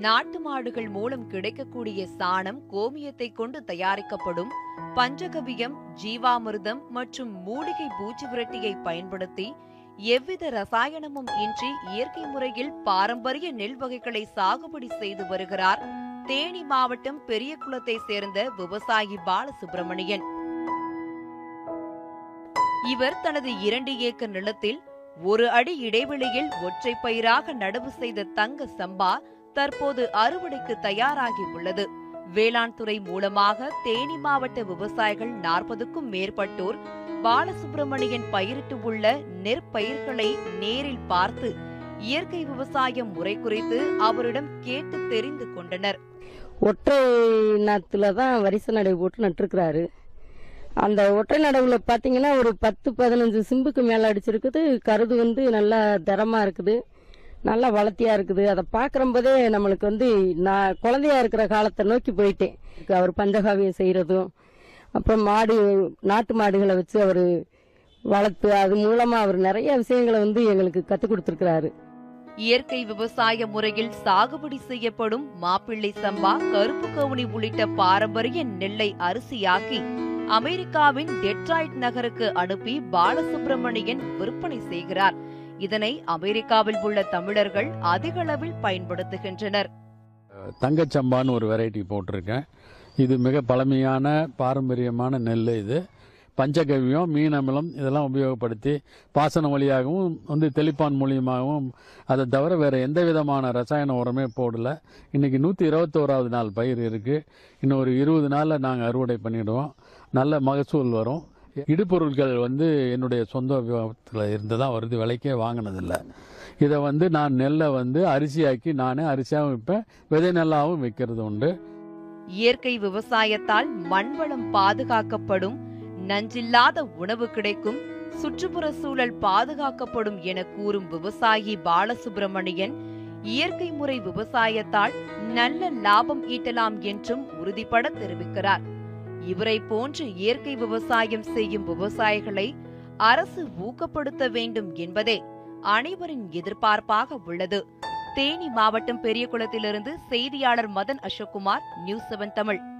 நாட்டு மாடுகள் மூலம் கிடைக்கக்கூடிய சாணம் கோமியத்தை கொண்டு தயாரிக்கப்படும் பஞ்சகவியம் ஜீவாமிர்தம் மற்றும் மூலிகை பூச்சி விரட்டியை பயன்படுத்தி எவ்வித ரசாயனமும் இன்றி இயற்கை முறையில் பாரம்பரிய நெல் வகைகளை சாகுபடி செய்து வருகிறார் தேனி மாவட்டம் பெரியகுளத்தை சேர்ந்த விவசாயி பாலசுப்பிரமணியன் இவர் தனது இரண்டு ஏக்கர் நிலத்தில் ஒரு அடி இடைவெளியில் ஒற்றை பயிராக நடவு செய்த தங்க சம்பா தற்போது அறுவடைக்கு தயாராகி உள்ளது. வேளாண் துறை மூலமாக தேனி மாவட்ட விவசாயிகள் நாற்பதுக்கும் மேற்பட்டோர் பாலசுப்பிரமணியன் பயிரிட்டு உள்ள நெற்பயிர்களை நேரில் பார்த்து இயற்கை விவசாயம் முறை குறித்து அவரிடம் கேட்டு தெரிந்து கொண்டனர். ஒற்றை நாத்துல தான் வரிசை நடவு போட்டு நட்டுருக்கிறாரு. அந்த ஒற்றை நடவுல பாத்தீங்கன்னா ஒரு பத்து பதினஞ்சு சிம்புக்கு மேல அடிச்சிருக்குது. கருது வந்து நல்லா தரமா இருக்குது. நல்லா வளர்த்தியா இருக்குது. அதை பார்க்குறம்போதே நம்மளுக்கு வந்து நான் குழந்தையா இருக்கிற காலத்தை நோக்கி போயிட்டேன். அவர் பஞ்சகாவியம் செய்கிறதும் அப்புறம் மாடு நாட்டு மாடுகளை வச்சு அவர் வளர்த்து அது மூலமாக அவர் நிறைய விஷயங்களை வந்து எங்களுக்கு கற்றுக் கொடுத்துருக்கிறாரு. இயற்கை விவசாய முறையில் சாகுபடி செய்யப்படும் மாப்பிள்ளை சம்பா கருப்பு கவுனி உள்ளிட்ட பாரம்பரிய நெல்லை அரிசியாக்கி அமெரிக்காவின் டெட்ராய்ட் நகருக்கு அனுப்பி பாலசுப்பிரமணியன் விற்பனை செய்கிறார். இதனை அமெரிக்காவில் உள்ள தமிழர்கள் அதிக அளவில் பயன்படுத்துகின்றனர். தங்கச்சம்பான்னு ஒரு வெரைட்டி போட்டிருக்கேன். இது மிக பழமையான பாரம்பரியமான நெல் இது. பஞ்சகவ்யம் மீன் அமிலம் இதெல்லாம் உபயோகப்படுத்தி பாசன வழியாகவும் வந்து தெளிப்பான் மூலியமாகவும் அதை தவிர வேறு எந்த விதமான ரசாயன உரமே போடல. இன்னைக்கு நூற்றி இருபத்தோராவது நாள் பயிர் இருக்குது இன்னும் ஒரு இருபது நாளில் நாங்கள் அறுவடை பண்ணிடுவோம். நல்ல மகசூல் வரும். இடுபொருட்கள் வந்து என்னுடைய சொந்த விபத்தில் இருந்து தான் வருது விலைக்கே வாங்கினதில்லை. இதை வந்து நான் நெல்லை வந்து அரிசியாக்கி நானே அரிசியாகவும் விற்பேன் விதை நெல்லாகவும் விற்கிறது உண்டு. இயற்கை விவசாயத்தால் மண்வளம் பாதுகாக்கப்படும் நஞ்சில்லாத உணவு கிடைக்கும் சுற்றுப்புற சூழல் பாதுகாக்கப்படும் என கூறும் விவசாயி பாலசுப்பிரமணியன் இயற்கை முறை விவசாயத்தால் நல்ல லாபம் ஈட்டலாம் என்றும் உறுதிபட தெரிவிக்கிறார். இவரை போன்று இயற்கை விவசாயம் செய்யும் விவசாயிகளை அரசு ஊக்கப்படுத்த வேண்டும் என்பதே அனைவரின் எதிர்பார்ப்பாக உள்ளது. தேனி மாவட்டம் பெரியகுளத்திலிருந்து செய்தியாளர் மதன் அசோக்குமார் நியூஸ் செவன் தமிழ்.